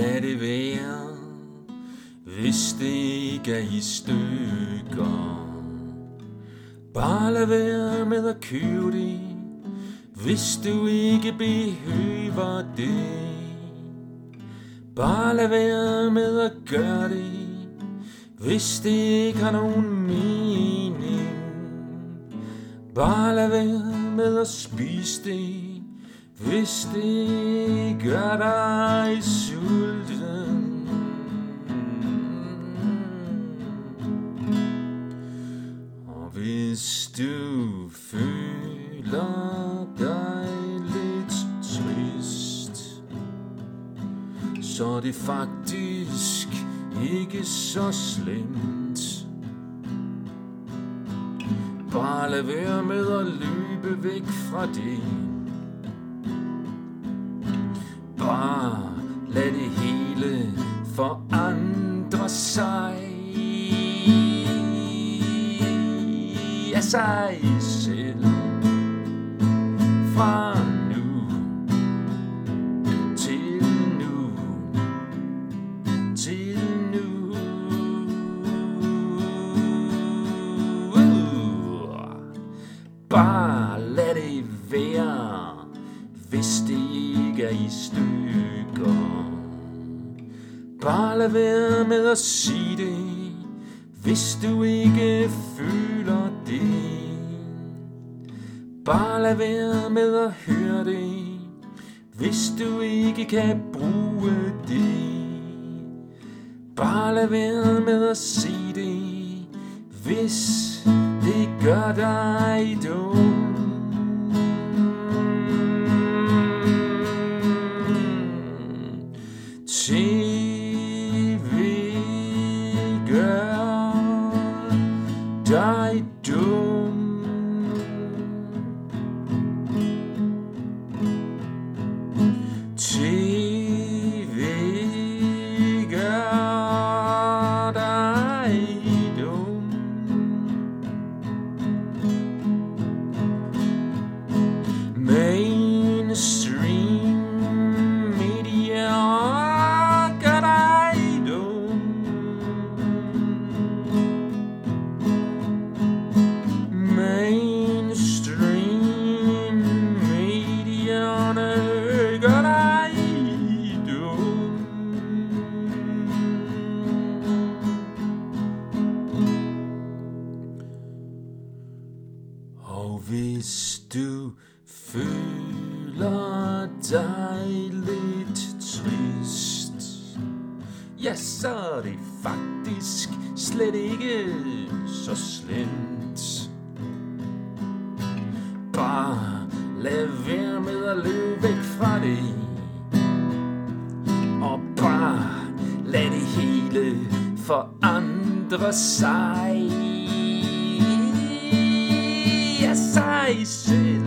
lad det være, hvis det ikke er i stykker. Bare lad være med at købe det, hvis du ikke behøver det. Bare lad være med at gøre det, hvis det ikke har nogen mening. Bare lad være med at spise det, hvis det gør dig sulten. Og hvis du føler dig lidt trist, så er det faktisk ikke så slemt. Bare lad være med at løbe væk fra det. Forandre sig af sig selv. Fra nu til nu til nu. Uh. Bare lad det være, hvis det ikke er i styr. Bare lad være med at sige det, hvis du ikke føler det. Bare lad være med at høre det, hvis du ikke kan bruge det. Bare lad være med at se det, hvis det gør dig dum. Gør dig dum. Hvis du føler dig lidt trist, ja, så er det faktisk slet ikke så slemt. Bare lad være med at løbe væk fra det. Og bare lad det hele forandre sig dig selv.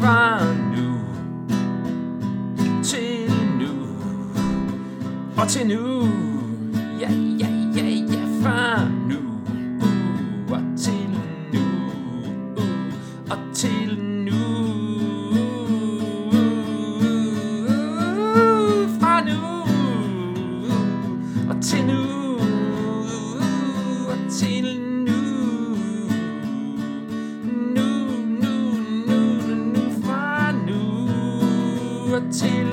Fra nu til nu og til nu. Fra